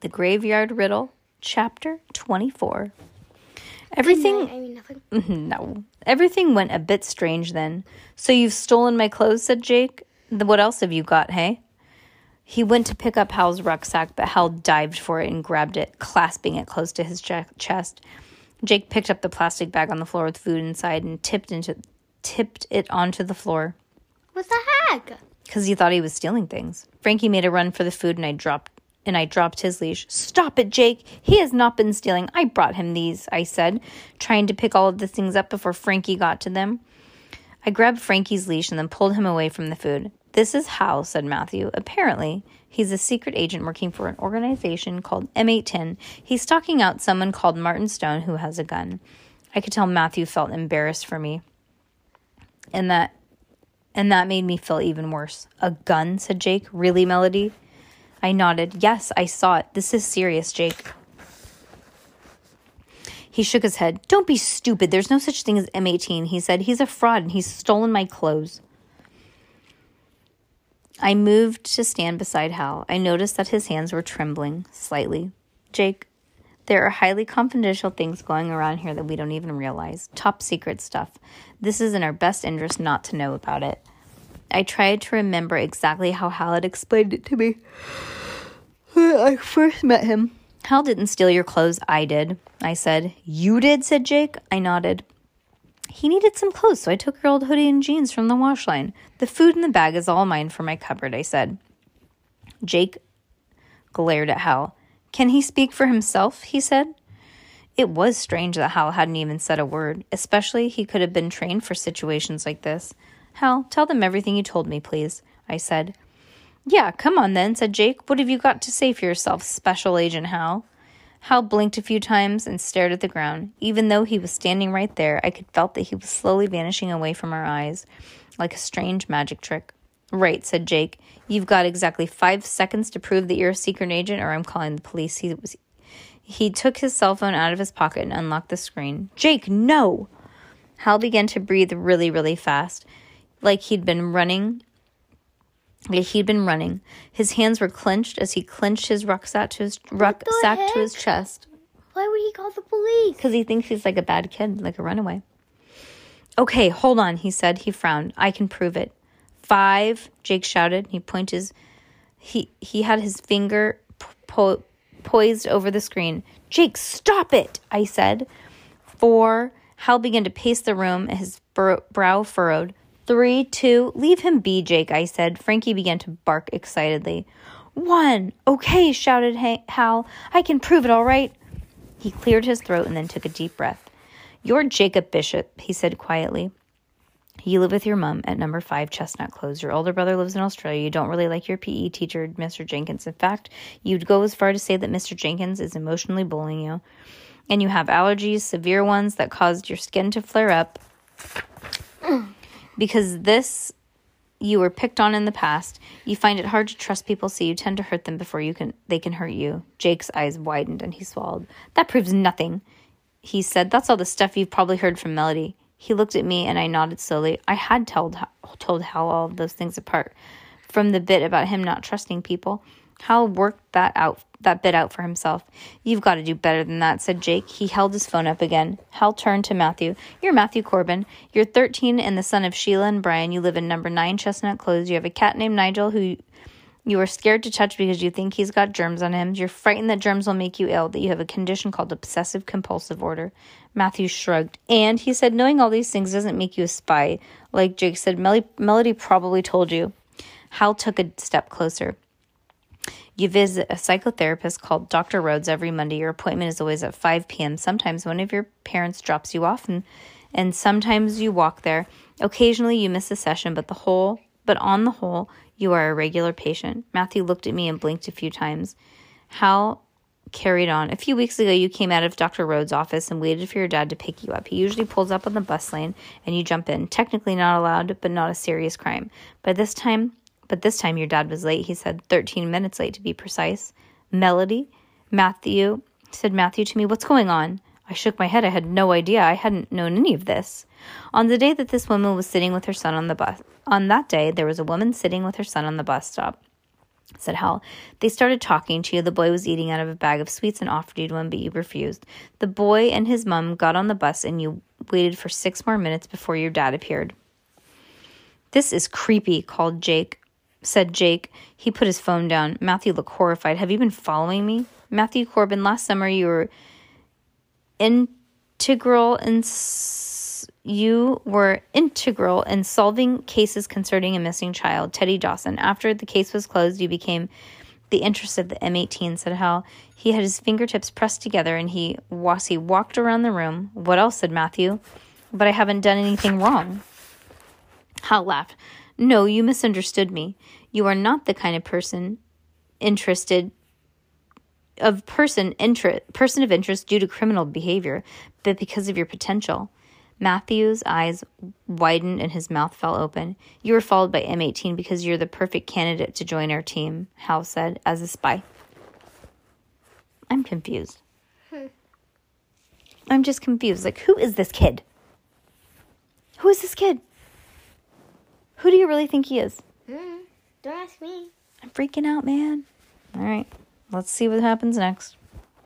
The Graveyard Riddle, Chapter 24. Everything. I mean nothing. Mm-hmm, no. Everything went a bit strange then. So you've stolen my clothes, said Jake. What else have you got, hey? He went to pick up Hal's rucksack, but Hal dived for it and grabbed it, clasping it close to his chest. Jake picked up the plastic bag on the floor with food inside and tipped into tipped it onto the floor What the heck? because he thought he was stealing things. Frankie made a run for the food and I dropped and I dropped his leash. Stop it, Jake. He has not been stealing. I brought him these, I said, trying to pick all of the things up before Frankie got to them. I grabbed Frankie's leash and then pulled him away from the food. This is Hal, said Matthew. Apparently, he's a secret agent working for an organization called M18. He's stalking out someone called Martin Stone who has a gun. I could tell Matthew felt embarrassed for me. And that and that made me feel even worse. A gun, said Jake. Really, Melody? I nodded. Yes, I saw it. This is serious, Jake. He shook his head. Don't be stupid. There's no such thing as M18, he said. He's a fraud and he's stolen my clothes. I moved to stand beside Hal. I noticed that his hands were trembling slightly. Jake, there are highly confidential things going around here that we don't even realize. Top secret stuff. This is in our best interest not to know about it. I tried to remember exactly how Hal had explained it to me when I first met him. Hal didn't steal your clothes, I did. I said. You did, said Jake. I nodded. He needed some clothes, so I took your old hoodie and jeans from the wash line. The food in the bag is all mine for my cupboard, I said. Jake glared at Hal. Can he speak for himself? he said. It was strange that Hal hadn't even said a word, especially he could have been trained for situations like this. Hal, tell them everything you told me, please, I said. Yeah, come on then, said Jake. What have you got to say for yourself, Special Agent Hal? Hal blinked a few times and stared at the ground. Even though he was standing right there, I could felt that he was slowly vanishing away from our eyes, like a strange magic trick. Right, said Jake. You've got exactly five seconds to prove that you're a secret agent, or I'm calling the police. He was he took his cell phone out of his pocket and unlocked the screen. Jake, no! Hal began to breathe really, really fast, like he'd been running. Like he'd been running. His hands were clenched as he clenched his rucksack to his rucksack to his chest Why would he call the police? because he thinks he's like a bad kid, like a runaway. Okay, hold on, he said. He frowned. I can prove it. Five, Jake shouted. He pointed his, he, he had his finger po- poised over the screen. Jake, stop it, I said. Four, Hal began to pace the room, his bur- brow furrowed. Three, two, leave him be, Jake, I said. Frankie began to bark excitedly. One, okay, shouted Hal. I can prove it, all right. He cleared his throat and then took a deep breath. You're Jacob Bishop, he said quietly. You live with your mom at number five Chestnut Close. Your older brother lives in Australia. You don't really like your PE teacher, Mr. Jenkins. In fact, you'd go as far to say that Mr. Jenkins is emotionally bullying you. And you have allergies, severe ones that caused your skin to flare up. Because this you were picked on in the past. You find it hard to trust people, so you tend to hurt them before you can they can hurt you. Jake's eyes widened and he swallowed. That proves nothing. He said, That's all the stuff you've probably heard from Melody. He looked at me and I nodded slowly. I had told told Hal all of those things apart from the bit about him not trusting people. Hal worked that out that bit out for himself. You've got to do better than that, said Jake. He held his phone up again. Hal turned to Matthew. You're Matthew Corbin. You're 13 and the son of Sheila and Brian. You live in number 9 Chestnut Close. You have a cat named Nigel who you are scared to touch because you think he's got germs on him. You're frightened that germs will make you ill, that you have a condition called obsessive compulsive order. Matthew shrugged. And he said, knowing all these things doesn't make you a spy. Like Jake said, Mel- Melody probably told you. Hal took a step closer. You visit a psychotherapist called Dr. Rhodes every Monday. Your appointment is always at 5 p.m. Sometimes one of your parents drops you off and, and sometimes you walk there. Occasionally you miss a session, but the whole but on the whole, you are a regular patient. Matthew looked at me and blinked a few times. Hal carried on. A few weeks ago, you came out of Dr. Rhodes' office and waited for your dad to pick you up. He usually pulls up on the bus lane and you jump in. Technically not allowed, but not a serious crime. By this time, but this time your dad was late. He said 13 minutes late to be precise. Melody, Matthew, said Matthew to me, What's going on? I shook my head. I had no idea. I hadn't known any of this. On the day that this woman was sitting with her son on the bus, on that day, there was a woman sitting with her son on the bus stop said Hal. They started talking to you. The boy was eating out of a bag of sweets and offered you one, but you refused. The boy and his mum got on the bus, and you waited for six more minutes before your dad appeared. This is creepy, called Jake. Said Jake. He put his phone down. Matthew looked horrified. Have you been following me? Matthew Corbin, last summer you were integral in. You were integral in solving cases concerning a missing child, Teddy Dawson. After the case was closed, you became the interest of the M18, said Hal. He had his fingertips pressed together and he, was, he walked around the room. What else, said Matthew. But I haven't done anything wrong. Hal laughed. No, you misunderstood me. You are not the kind of person interested of person interest person of interest due to criminal behavior, but because of your potential. Matthew's eyes widened and his mouth fell open. You were followed by M18 because you're the perfect candidate to join our team, Hal said, as a spy. I'm confused. Hmm. I'm just confused. Like, who is this kid? Who is this kid? Who do you really think he is? Mm, don't ask me. I'm freaking out, man. All right, let's see what happens next.